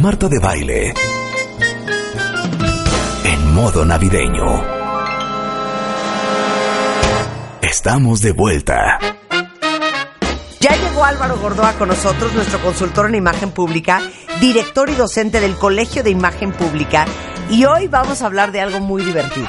Marta de Baile. En modo navideño. Estamos de vuelta. Ya llegó Álvaro Gordoa con nosotros, nuestro consultor en imagen pública, director y docente del Colegio de Imagen Pública. Y hoy vamos a hablar de algo muy divertido.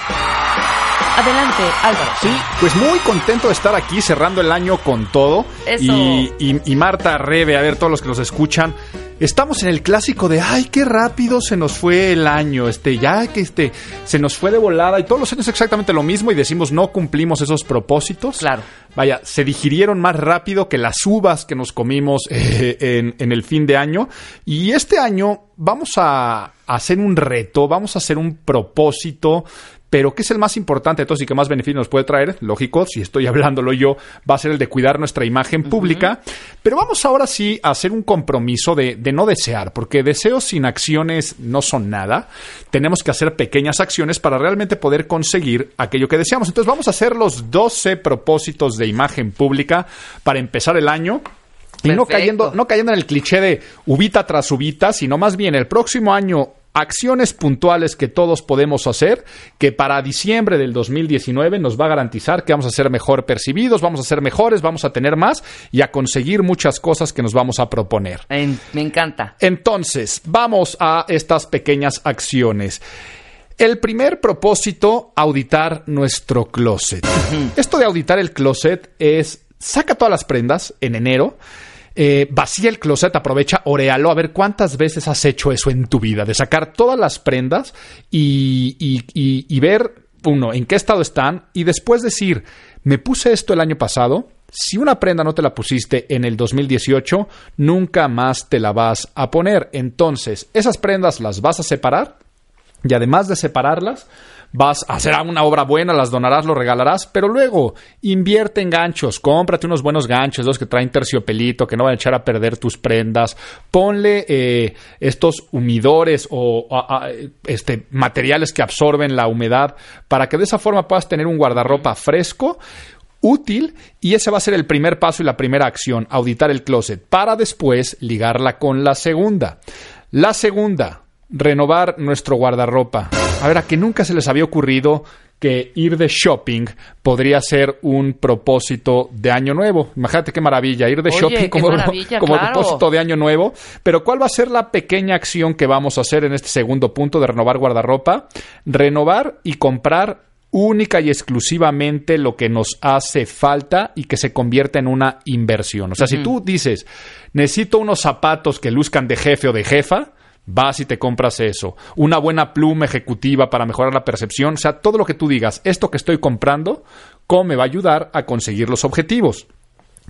Adelante, Álvaro. Sí, pues muy contento de estar aquí cerrando el año con todo. Eso. Y, y- y Marta, Rebe, a ver, todos los que nos escuchan. Estamos en el clásico de, ay, qué rápido se nos fue el año, este, ya que este, se nos fue de volada y todos los años exactamente lo mismo y decimos no cumplimos esos propósitos. Claro. Vaya, se digirieron más rápido que las uvas que nos comimos eh, en, en el fin de año. Y este año vamos a hacer un reto, vamos a hacer un propósito. Pero ¿qué es el más importante de todos y que más beneficio nos puede traer? Lógico, si estoy hablándolo yo, va a ser el de cuidar nuestra imagen pública. Pero vamos ahora sí a hacer un compromiso de, de no desear, porque deseos sin acciones no son nada. Tenemos que hacer pequeñas acciones para realmente poder conseguir aquello que deseamos. Entonces vamos a hacer los 12 propósitos de imagen pública para empezar el año. Y no cayendo, no cayendo en el cliché de ubita tras ubita, sino más bien el próximo año acciones puntuales que todos podemos hacer, que para diciembre del 2019 nos va a garantizar que vamos a ser mejor percibidos, vamos a ser mejores, vamos a tener más y a conseguir muchas cosas que nos vamos a proponer. Me encanta. Entonces, vamos a estas pequeñas acciones. El primer propósito, auditar nuestro closet. Esto de auditar el closet es, saca todas las prendas en enero, eh, vacía el closet, aprovecha, orealo, a ver cuántas veces has hecho eso en tu vida, de sacar todas las prendas y, y- y- y ver, uno, en qué estado están y después decir, me puse esto el año pasado, si una prenda no te la pusiste en el 2018, nunca más te la vas a poner. Entonces, esas prendas las vas a separar y además de separarlas, vas a hacer una obra buena, las donarás, lo regalarás, pero luego invierte en ganchos, cómprate unos buenos ganchos, los que traen terciopelito, que no van a echar a perder tus prendas, ponle eh, estos humidores o a- a, este, materiales que absorben la humedad para que de esa forma puedas tener un guardarropa fresco útil y ese va a ser el primer paso y la primera acción, auditar el closet, para después ligarla con la segunda. La segunda, renovar nuestro guardarropa. A ver, a que nunca se les había ocurrido que ir de shopping podría ser un propósito de año nuevo. Imagínate qué maravilla, ir de Oye, shopping como, como claro. propósito de año nuevo. Pero ¿cuál va a ser la pequeña acción que vamos a hacer en este segundo punto de renovar guardarropa? Renovar y comprar única y exclusivamente lo que nos hace falta y que se convierta en una inversión. O sea, si tú dices, necesito unos zapatos que luzcan de jefe o de jefa, vas y te compras eso. Una buena pluma ejecutiva para mejorar la percepción. O sea, todo lo que tú digas, esto que estoy comprando, ¿cómo me va a ayudar a conseguir los objetivos?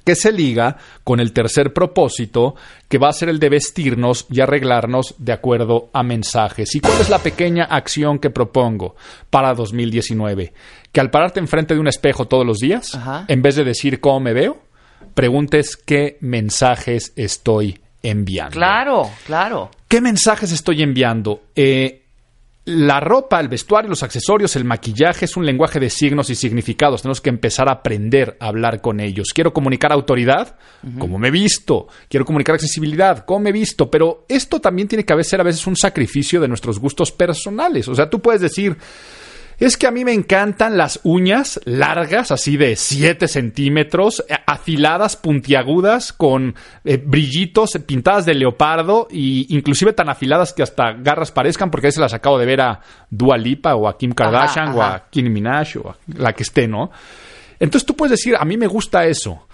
que se liga con el tercer propósito, que va a ser el de vestirnos y arreglarnos de acuerdo a mensajes. ¿Y cuál es la pequeña acción que propongo para 2019? Que al pararte enfrente de un espejo todos los días, Ajá. en vez de decir cómo me veo, preguntes qué mensajes estoy enviando. Claro, claro. ¿Qué mensajes estoy enviando? Eh, la ropa, el vestuario, los accesorios, el maquillaje es un lenguaje de signos y significados. Tenemos que empezar a aprender a hablar con ellos. Quiero comunicar autoridad, cómo me he visto. Quiero comunicar accesibilidad, cómo me he visto. Pero esto también tiene que ser a veces un sacrificio de nuestros gustos personales. O sea, tú puedes decir, es que a mí me encantan las uñas largas, así de 7 centímetros, eh, afiladas, puntiagudas, con eh, brillitos, eh, pintadas de leopardo, y inclusive tan afiladas que hasta garras parezcan, porque a veces las acabo de ver a Dua Lipa o a Kim Kardashian o ajá. a Kim Minaj o a la que esté, ¿no? Entonces tú puedes decir, a mí me gusta eso.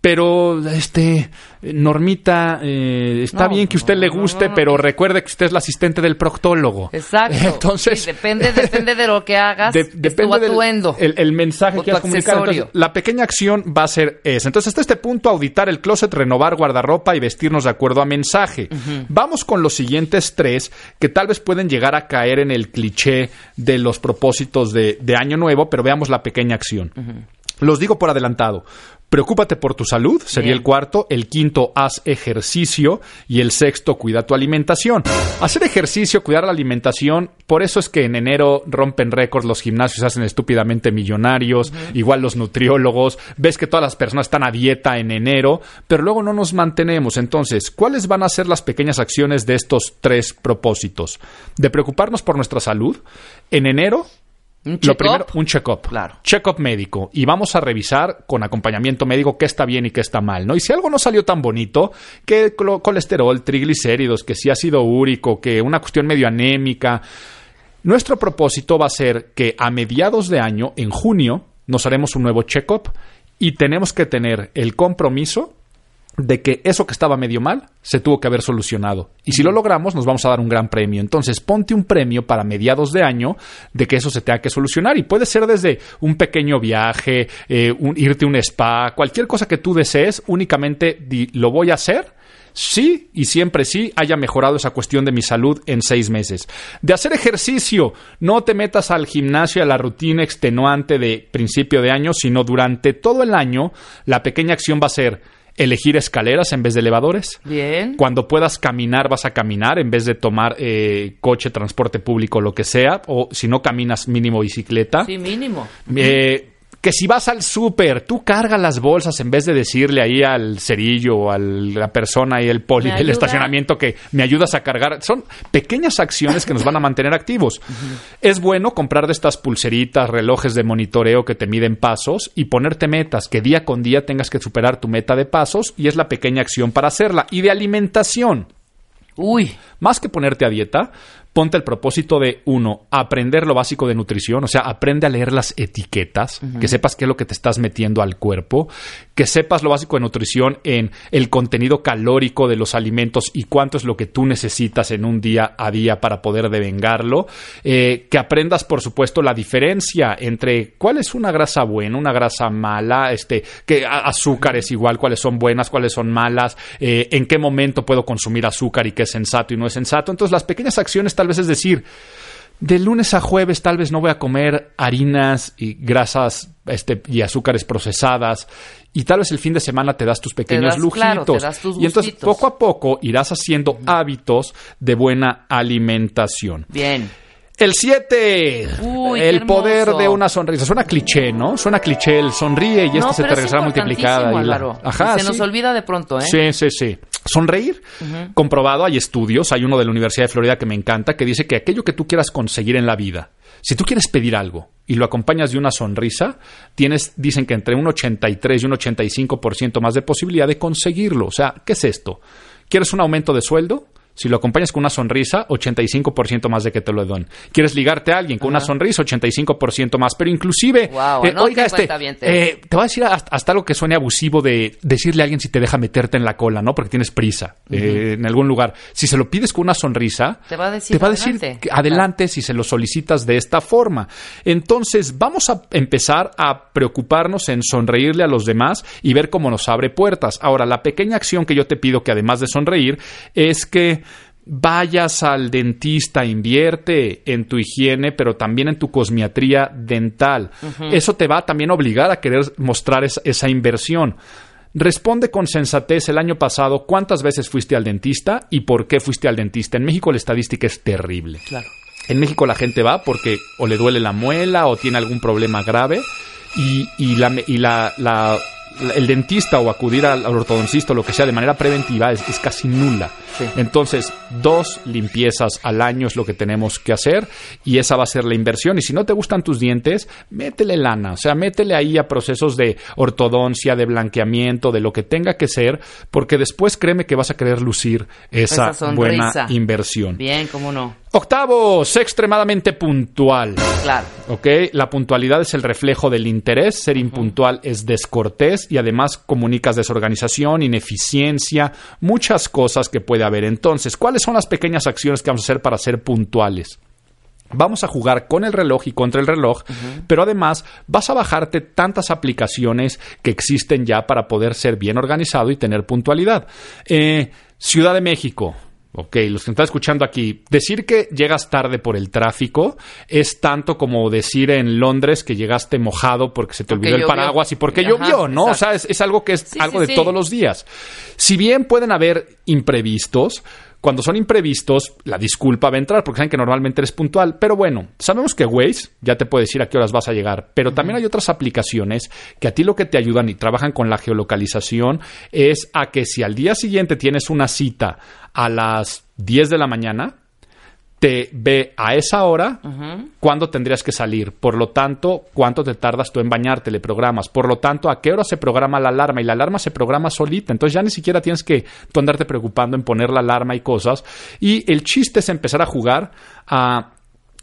Pero este Normita eh, está No, bien que a usted no, le guste, no, pero recuerde que usted es la asistente del proctólogo. Exacto. Entonces, Sí, depende, depende de lo que hagas, de- depende del atuendo. el, el mensaje O que accesorio. Entonces, la pequeña acción va a ser esa. Entonces, hasta este punto, auditar el closet, renovar guardarropa y vestirnos de acuerdo a mensaje. Vamos con los siguientes tres que tal vez pueden llegar a caer en el cliché de los propósitos de, de Año Nuevo, pero veamos la pequeña acción. Los digo por adelantado. Preocúpate por tu salud, sería Bien. el cuarto. El quinto, haz ejercicio. Y el sexto, cuida tu alimentación. Hacer ejercicio, cuidar la alimentación, por eso es que en enero rompen récords, los gimnasios hacen estúpidamente millonarios, igual los nutriólogos. Ves que todas las personas están a dieta en enero, pero luego no nos mantenemos. Entonces, ¿cuáles van a ser las pequeñas acciones de estos tres propósitos? De preocuparnos por nuestra salud. En enero, Un lo check-up. primero, un check-up. Claro. Check-up médico. Y vamos a revisar con acompañamiento médico qué está bien y qué está mal, ¿no? Y si algo no salió tan bonito, que colesterol, triglicéridos, que si ácido úrico, que una cuestión medio anémica. Nuestro propósito va a ser que a mediados de año, en junio, nos haremos un nuevo check-up y tenemos que tener el compromiso de que eso que estaba medio mal se tuvo que haber solucionado. Y si lo logramos, nos vamos a dar un gran premio. Entonces, ponte un premio para mediados de año de que eso se tenga que solucionar. Y puede ser desde un pequeño viaje, eh, un- irte a un spa, cualquier cosa que tú desees, únicamente di, lo voy a hacer. Sí, y siempre sí, haya mejorado esa cuestión de mi salud en seis meses. De hacer ejercicio, no te metas al gimnasio, a la rutina extenuante de principio de año, sino durante todo el año, la pequeña acción va a ser elegir escaleras en vez de elevadores. Bien. Cuando puedas caminar, vas a caminar en vez de tomar eh, coche, transporte público, lo que sea. O si no caminas, mínimo bicicleta. Sí, mínimo. Eh, que si vas al súper, tú carga las bolsas en vez de decirle ahí al cerillo o a la persona ahí, el poli ¿Me del estacionamiento que me ayudas a cargar. Son pequeñas acciones que nos van a mantener activos. Es bueno comprar de estas pulseritas, relojes de monitoreo que te miden pasos y ponerte metas, que día con día tengas que superar tu meta de pasos y es la pequeña acción para hacerla. Y de alimentación. Uy, Más que ponerte a dieta, ponte el propósito de, uno, aprender lo básico de nutrición, o sea, aprende a leer las etiquetas, que sepas qué es lo que te estás metiendo al cuerpo, que sepas lo básico de nutrición en el contenido calórico de los alimentos y cuánto es lo que tú necesitas en un día a día para poder devengarlo, eh, que aprendas, por supuesto, la diferencia entre cuál es una grasa buena, una grasa mala, este, que azúcares igual, cuáles son buenas, cuáles son malas, eh, en qué momento puedo consumir azúcar y qué es sensato y no es sensato. Entonces, las pequeñas acciones tal vez es decir, de lunes a jueves tal vez no voy a comer harinas y grasas este, y azúcares procesadas y tal vez el fin de semana te das tus pequeños das, lujitos. claro, te das tus y entonces poco a poco irás haciendo hábitos de buena alimentación. bien. El 7. Uy, qué el poder de una sonrisa. Suena cliché, ¿no? Suena cliché el sonríe y no, esto se te es regresará multiplicada. y la- Álvaro. Ajá, Se nos olvida de pronto, ¿eh? Sí, sí, sí. Sonreír, comprobado, hay estudios, hay uno de la Universidad de Florida que me encanta, que dice que aquello que tú quieras conseguir en la vida, si tú quieres pedir algo y lo acompañas de una sonrisa, tienes, dicen que entre un 83 y un 85% más de posibilidad de conseguirlo. O sea, ¿qué es esto? ¿Quieres un aumento de sueldo? Si lo acompañas con una sonrisa, 85% más de que te lo den. ¿Quieres ligarte a alguien con una sonrisa? 85% más. Pero inclusive, Guau, eh, anoten, oiga, este, eh, te voy a decir hasta, hasta algo que suene abusivo de decirle a alguien si te deja meterte en la cola, ¿no? Porque tienes prisa eh, en algún lugar. Si se lo pides con una sonrisa, Te va a decir a decir adelante si se lo solicitas de esta forma. Entonces, vamos a empezar a preocuparnos en sonreírle a los demás y ver cómo nos abre puertas. Ahora, la pequeña acción que yo te pido que además de sonreír es que vayas al dentista, invierte en tu higiene, pero también en tu cosmiatría dental. Eso te va también a obligar a querer mostrar es- esa inversión. Responde con sensatez el año pasado cuántas veces fuiste al dentista y por qué fuiste al dentista. En México la estadística es terrible. Claro. En México la gente va porque o le duele la muela o tiene algún problema grave y, y la, y la- el dentista o acudir al, al ortodoncista o lo que sea de manera preventiva es, es casi nula. Sí. Entonces, dos limpiezas al año es lo que tenemos que hacer y esa va a ser la inversión. Y si no te gustan tus dientes, métele lana, o sea, métele ahí a procesos de ortodoncia, de blanqueamiento, de lo que tenga que ser, porque después créeme que vas a querer lucir esa, Esa buena inversión. Bien, cómo no. Octavo, sé extremadamente puntual. Claro. ¿Ok? La puntualidad es el reflejo del interés, ser impuntual es descortés y además comunicas desorganización, ineficiencia, muchas cosas que puede haber. Entonces, ¿cuáles son las pequeñas acciones que vamos a hacer para ser puntuales? Vamos a jugar con el reloj y contra el reloj, pero además vas a bajarte tantas aplicaciones que existen ya para poder ser bien organizado y tener puntualidad. Eh, Ciudad de México, Ok, los que están escuchando aquí, decir que llegas tarde por el tráfico es tanto como decir en Londres que llegaste mojado porque se te Porque olvidó el paraguas y porque Ajá, llovió, ¿no? O sea, es, es algo que es Sí, algo sí, de sí. todos los días. Si bien pueden haber imprevistos, cuando son imprevistos, la disculpa va a entrar porque saben que normalmente eres puntual. Pero bueno, sabemos que Waze ya te puede decir a qué horas vas a llegar. Pero también hay otras aplicaciones que a ti lo que te ayudan y trabajan con la geolocalización es a que si al día siguiente tienes una cita a las 10 de la mañana, te ve a esa hora cuándo tendrías que salir. Por lo tanto, cuánto te tardas tú en bañarte, le programas. Por lo tanto, a qué hora se programa la alarma. Y la alarma se programa solita. Entonces ya ni siquiera tienes que tú andarte preocupando en poner la alarma y cosas. Y el chiste es empezar a jugar a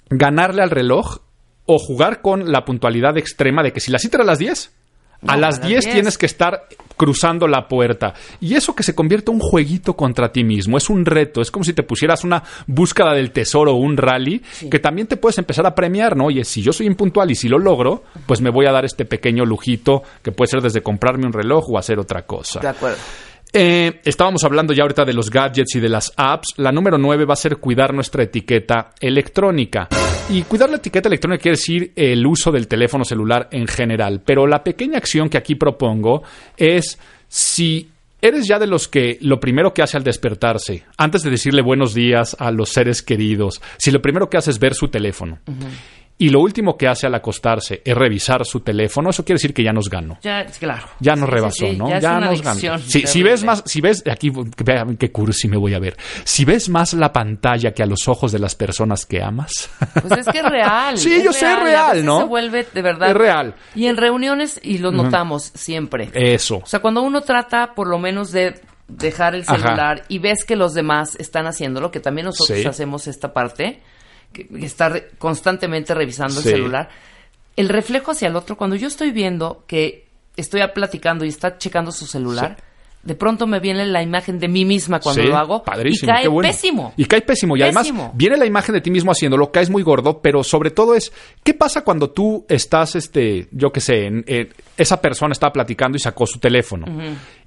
ganarle al reloj o jugar con la puntualidad extrema de que si la cita era a las 10, No, a las las 10 10. tienes que estar cruzando la puerta. Y eso que se convierte en un jueguito contra ti mismo, es un reto, es como si te pusieras una búsqueda del tesoro o un rally, que también te puedes empezar a premiar, ¿no? Oye, si yo soy impuntual y si lo logro, pues me voy a dar este pequeño lujito que puede ser desde comprarme un reloj o hacer otra cosa. De acuerdo. Eh, estábamos hablando ya ahorita de los gadgets y de las apps. La número 9 va a ser cuidar nuestra etiqueta electrónica. Y cuidar la etiqueta electrónica quiere decir el uso del teléfono celular en general. Pero la pequeña acción que aquí propongo es si eres ya de los que lo primero que hace al despertarse, antes de decirle buenos días a los seres queridos, si lo primero que hace es ver su teléfono. Y lo último que hace al acostarse es revisar su teléfono, eso quiere decir que ya nos ganó Ya, claro. ya nos sí, rebasó, sí, ¿no? Ya, es nos ganó. Sí, si ves más, si ves aquí, vean qué cursi me voy a ver. Si ves más la pantalla que a los ojos de las personas que amas, Pues es que es real. Sí, es yo sé, a real, ¿no? Se vuelve de verdad. Es real. Y en reuniones, y lo notamos siempre. eso. O sea, cuando uno trata por lo menos de dejar el Ajá. celular y ves que los demás están haciéndolo, que también nosotros hacemos esta parte, que, estar constantemente revisando Sí. el celular, el reflejo hacia el otro, cuando yo estoy viendo que estoy platicando y está checando su celular, de pronto me viene la imagen de mí misma cuando Sí, lo hago padrísimo, y cae qué bueno. pésimo. Y cae pésimo. Y además viene la imagen de ti mismo haciéndolo, caes muy gordo, pero sobre todo es, ¿qué pasa cuando tú estás, este, yo qué sé, en- en- esa persona está platicando y sacó su teléfono?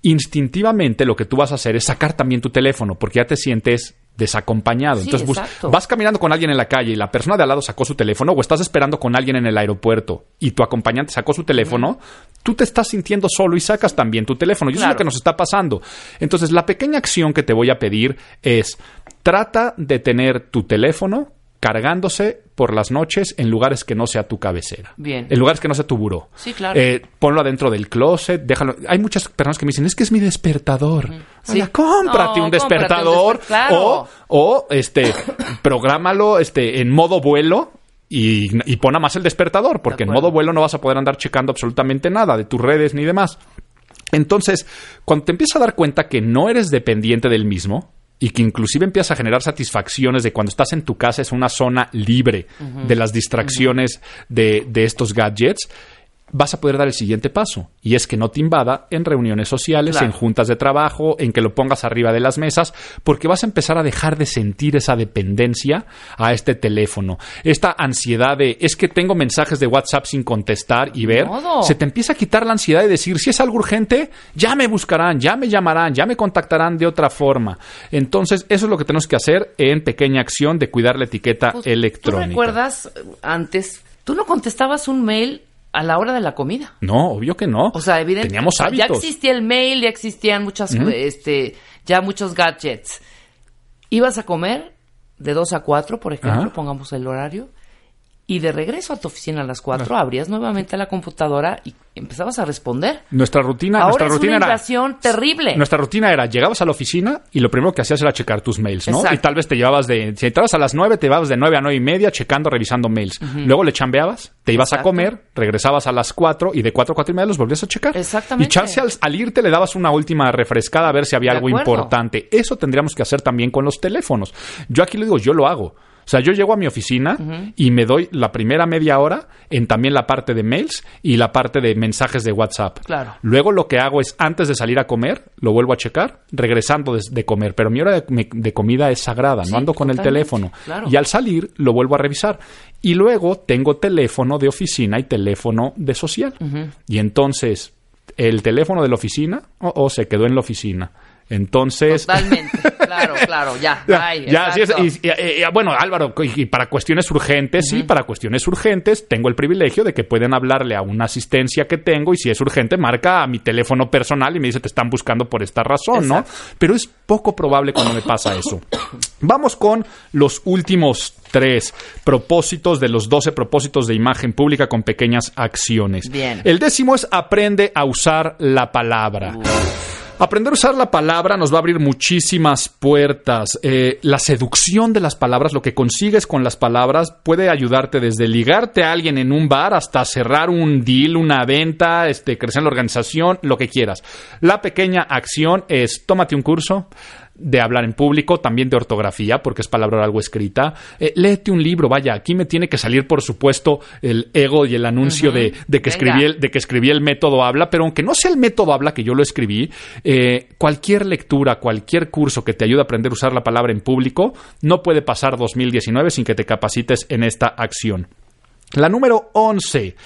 Instintivamente lo que tú vas a hacer es sacar también tu teléfono, porque ya te sientes desacompañado. Sí, Entonces bus- vas caminando con alguien en la calle y la persona de al lado sacó su teléfono, o estás esperando con alguien en el aeropuerto y tu acompañante sacó su teléfono, tú te estás sintiendo solo y sacas también tu teléfono. Y eso es lo que nos está pasando. Entonces, la pequeña acción que te voy a pedir es trata de tener tu teléfono cargándose por las noches en lugares que no sea tu cabecera. Bien. En lugares que no sea tu buró. Sí, claro. Eh, ponlo adentro del closet, déjalo. Hay muchas personas que me dicen, es que es mi despertador. Sí. Oiga, cómprate un cómprate un despertador. desper- claro. O, o este, prográmalo este, en modo vuelo. Y, y pon a más el despertador, porque en modo vuelo no vas a poder andar checando absolutamente nada de tus redes ni demás. Entonces, cuando te empiezas a dar cuenta que no eres dependiente del mismo y que inclusive empiezas a generar satisfacciones de cuando estás en tu casa es una zona libre de las distracciones de, de estos gadgets, vas a poder dar el siguiente paso. Y es que no te invada en reuniones sociales, Claro. en juntas de trabajo, en que lo pongas arriba de las mesas, porque vas a empezar a dejar de sentir esa dependencia a este teléfono. Esta ansiedad de, es que tengo mensajes de WhatsApp sin contestar y ver, se te empieza a quitar la ansiedad de decir, si es algo urgente, ya me buscarán, ya me llamarán, ya me contactarán de otra forma. Entonces, eso es lo que tenemos que hacer en pequeña acción de cuidar la etiqueta Pues, electrónica. ¿Tú recuerdas eh, antes? Tú no contestabas un mail a la hora de la comida. No, obvio que no. O sea, evidentemente. Teníamos Ya hábitos. existía el mail, ya existían muchas, este, ya muchos gadgets. Ibas a comer de 2 a 4, por ejemplo, Ajá. pongamos el horario, y de regreso a tu oficina a las 4 abrías nuevamente la computadora y empezabas a responder. Nuestra rutina, Ahora nuestra es rutina una era terrible. Nuestra rutina era, llegabas a la oficina y lo primero que hacías era checar tus mails, ¿no? Exacto. Y tal vez te llevabas de, si entrabas a las 9, te llevabas de 9 a 9 y media checando, revisando mails. Luego le chambeabas, te ibas a comer, regresabas a las 4 y de 4 a 4 y media los volvías a checar. Exactamente. Y chance al, al irte le dabas una última refrescada a ver si había De algo acuerdo. importante. Eso tendríamos que hacer también con los teléfonos. Yo aquí lo digo, yo lo hago. O sea, yo llego a mi oficina y me doy la primera media hora en también la parte de mails y la parte de mensajes de WhatsApp. Claro. Luego lo que hago es, antes de salir a comer, lo vuelvo a checar, regresando de, de comer. Pero mi hora de, comida es sagrada, Sí, no ando con el teléfono. claro. Y al salir, lo vuelvo a revisar. Y luego tengo teléfono de oficina y teléfono de social. Y entonces, el teléfono de la oficina, oh, oh, se quedó en la oficina. Entonces... Totalmente. claro, claro, ya. Ya, Ay, ya, sí es- y- y- y- bueno, Álvaro, y, para cuestiones urgentes, sí, para cuestiones urgentes, tengo el privilegio de que pueden hablarle a una asistencia que tengo y si es urgente, marca a mi teléfono personal y me dice, te están buscando por esta razón, ¿no? Pero es poco probable cuando me pasa eso. Vamos con los últimos tres propósitos de los 12 propósitos de imagen pública con pequeñas acciones. Bien. El décimo es aprende a usar la palabra. Aprender a usar la palabra nos va a abrir muchísimas puertas. Eh, la seducción de las palabras, lo que consigues con las palabras, puede ayudarte desde ligarte a alguien en un bar hasta cerrar un deal, una venta, este, crecer en la organización, lo que quieras. La pequeña acción es tómate un curso de hablar en público, también de ortografía, porque es palabra algo escrita. Eh, léete un libro, vaya, aquí me tiene que salir, por supuesto, el ego y el anuncio de, de que escribí el, de que escribí el método habla, pero aunque no sea el método habla que yo lo escribí, eh, cualquier lectura, cualquier curso que te ayude a aprender a usar la palabra en público, no puede pasar 2019 sin que te capacites en esta acción. La número 11.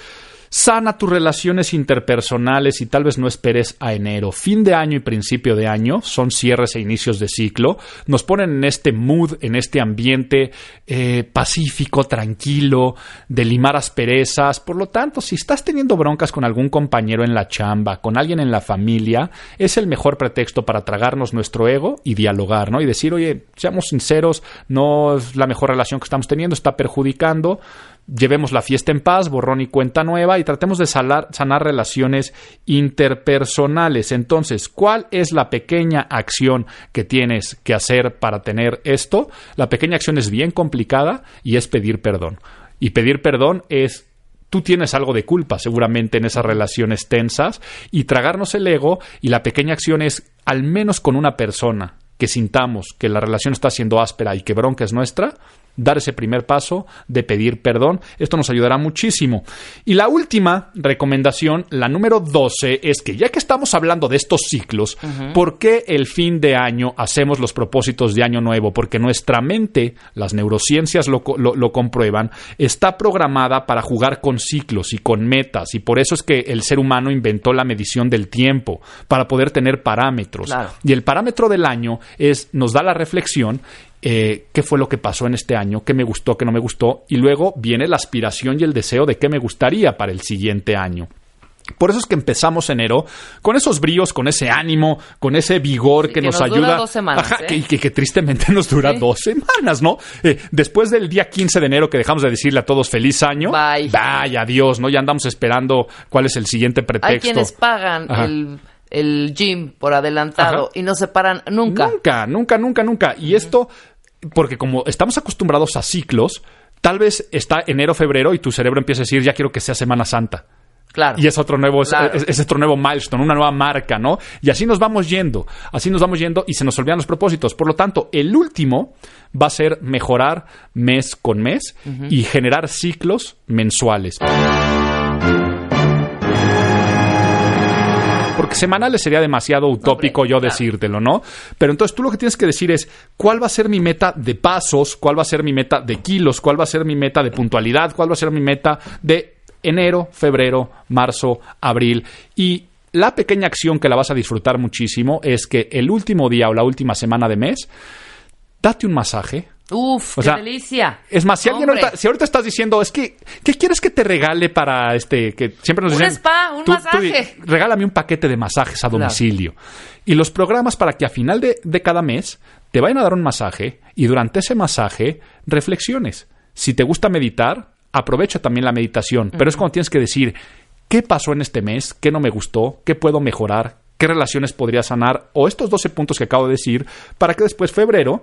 Sana tus relaciones interpersonales y tal vez no esperes a enero. Fin de año y principio de año son cierres e inicios de ciclo. Nos ponen en este mood, en este ambiente eh, pacífico, tranquilo, de limar asperezas. Por lo tanto, si estás teniendo broncas con algún compañero en la chamba, con alguien en la familia, es el mejor pretexto para tragarnos nuestro ego y dialogar, ¿no? Y decir, oye, seamos sinceros, no es la mejor relación que estamos teniendo, está perjudicando llevemos la fiesta en paz, borrón y cuenta nueva y tratemos de sanar relaciones interpersonales. Entonces, ¿cuál es la pequeña acción que tienes que hacer para tener esto? La pequeña acción es bien complicada y es pedir perdón. Y pedir perdón es tú tienes algo de culpa seguramente en esas relaciones tensas y tragarnos el ego y la pequeña acción es al menos con una persona que sintamos que la relación está siendo áspera y que bronca es nuestra, dar ese primer paso de pedir perdón. Esto nos ayudará muchísimo. Y la última recomendación, la número 12, es que ya que estamos hablando de estos ciclos, ¿por qué el fin de año hacemos los propósitos de año nuevo? Porque nuestra mente, las neurociencias lo, lo- lo comprueban, está programada para jugar con ciclos y con metas. Y por eso es que el ser humano inventó la medición del tiempo, para poder tener parámetros. Claro. Y el parámetro del año es, nos da la reflexión, eh, qué fue lo que pasó en este año, qué me gustó, qué no me gustó, y luego viene la aspiración y el deseo de qué me gustaría para el siguiente año. Por eso es que empezamos enero con esos bríos, con ese ánimo, con ese vigor Sí, que, que nos, nos dura ayuda. dos semanas, Ajá, ¿eh? que, que- que tristemente nos dura Sí. dos semanas, ¿no? Eh, después del día 15 de enero que dejamos de decirle a todos feliz año. Bye. Vaya, adiós, ¿no? Ya andamos esperando cuál es el siguiente pretexto. Hay quienes pagan Ajá. el, el gym por adelantado Ajá. y no se paran nunca. Nunca, nunca, nunca, nunca. Y esto, porque como estamos acostumbrados a ciclos, tal vez está enero, febrero y tu cerebro empieza a decir, ya quiero que sea Semana Santa. Claro. Y es otro nuevo, es- Claro. es, es otro nuevo milestone, una nueva marca, ¿no? Y así nos vamos yendo, así nos vamos yendo y se nos olvidan los propósitos. Por lo tanto, el último va a ser mejorar mes con mes y generar ciclos mensuales. Porque semanales sería demasiado utópico Hombre, yo claro. decírtelo, ¿no? Pero entonces tú lo que tienes que decir es cuál va a ser mi meta de pasos, cuál va a ser mi meta de kilos, cuál va a ser mi meta de puntualidad, cuál va a ser mi meta de enero, febrero, marzo, abril. Y la pequeña acción que la vas a disfrutar muchísimo es que el último día o la última semana de mes, date un masaje. Uf, O qué sea, delicia. Es más, si, alguien ahorita, si ahorita estás diciendo, es que, ¿qué quieres que te regale para este, que siempre nos Un dicen? spa, un tú- tú masaje. regálame un paquete de masajes a domicilio. Y los programas para que a final de, de cada mes te vayan a dar un masaje y durante ese masaje reflexiones. Si te gusta meditar, aprovecha también la meditación. Pero es cuando tienes que decir, ¿qué pasó en este mes? ¿Qué no me gustó? ¿Qué puedo mejorar? ¿Qué relaciones podría sanar? O estos 12 puntos que acabo de decir para que después febrero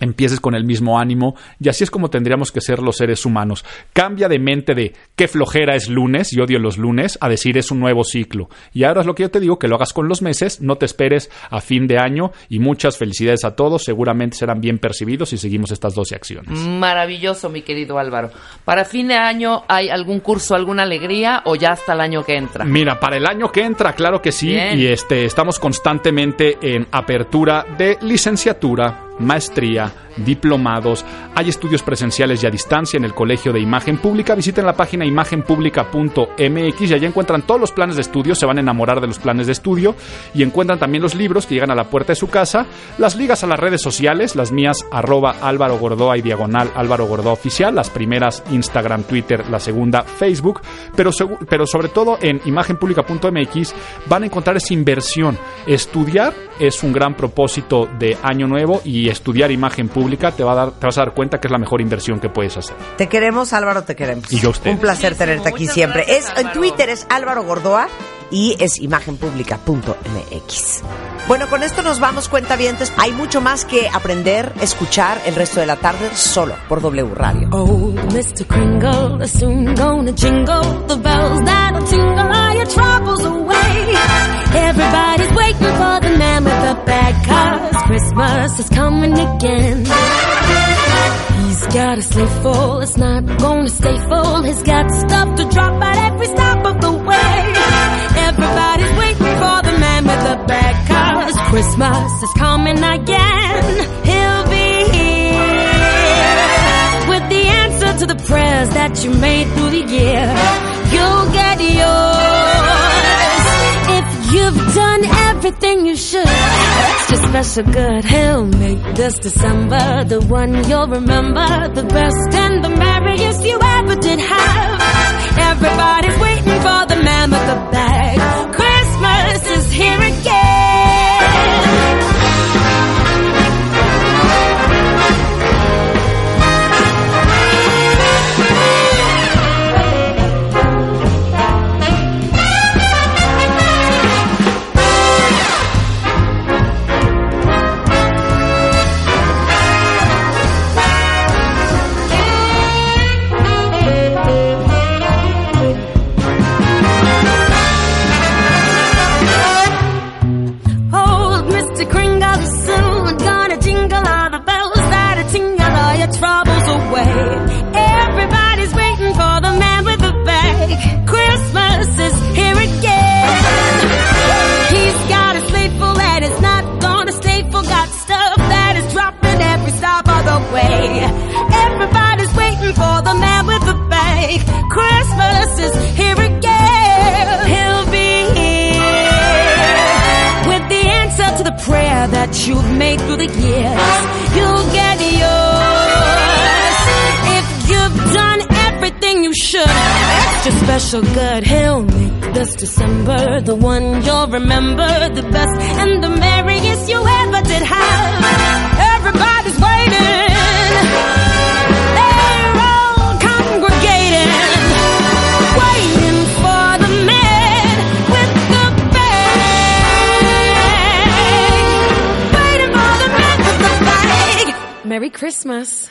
empieces con el mismo ánimo y así es como tendríamos que ser los seres humanos. Cambia de mente de qué flojera es lunes y odio los lunes a decir es un nuevo ciclo. Y ahora es lo que yo te digo, que lo hagas con los meses, no te esperes a fin de año y muchas felicidades a todos, seguramente serán bien percibidos si seguimos estas 12 acciones. Maravilloso, mi querido Álvaro. ¿Para fin de año hay algún curso, alguna alegría o ya hasta el año que entra? Mira, para el año que entra, claro que sí, Bien. y este estamos constantemente en apertura de licenciatura, maestría, diplomados. Hay estudios presenciales y a distancia en el Colegio de Imagen Pública. Visiten la página imagenpublica.mx y allá encuentran todos los planes de estudio, se van a enamorar de los planes de estudio y encuentran también los libros que llegan a la puerta de su casa, las ligas a las redes sociales, las mías arroba Álvaro Gordoa y diagonal Álvaro Gordoa oficial, las primeras Instagram, Twitter, la segunda Facebook, pero, pero sobre todo en imagenpublica.mx van a encontrar esa inversión. Estudiar es un gran propósito de año nuevo y estudiar imagen pública te, va a dar, te vas a dar cuenta que es la mejor inversión que puedes hacer. Te queremos, Álvaro, te queremos. Y yo a ustedes. Un placer tenerte aquí siempre. gracias, es En. Twitter es Álvaro Gordoa y es imagenpublica.mx. Bueno, con esto nos vamos, cuentavientes. Hay mucho más que aprender, escuchar el resto de la tarde solo por W Radio. Oh, Mr. Kringle is soon gonna jingle the bells that'll tingle all your troubles away. Everybody's waiting for the man with the bag, cause Christmas is coming again. He's got a sleigh full, it's not gonna stay full. He's got stuff to drop at every stop of the way. Everybody's waiting for the man with the bag, cause Christmas is coming again. He'll be here with the answer to the prayers that you made through the year. You'll get yours if you've done everything you should. Extra special good, he'll make this December the one you'll remember, the best and the merriest you ever did have. Everybody's waiting for the man with the bag. Christmas is here again. That you've made through the years. You'll get yours if you've done everything you should. Extra special good, he'll make this December the one you'll remember the best and the merriest you ever did have. Merry Christmas.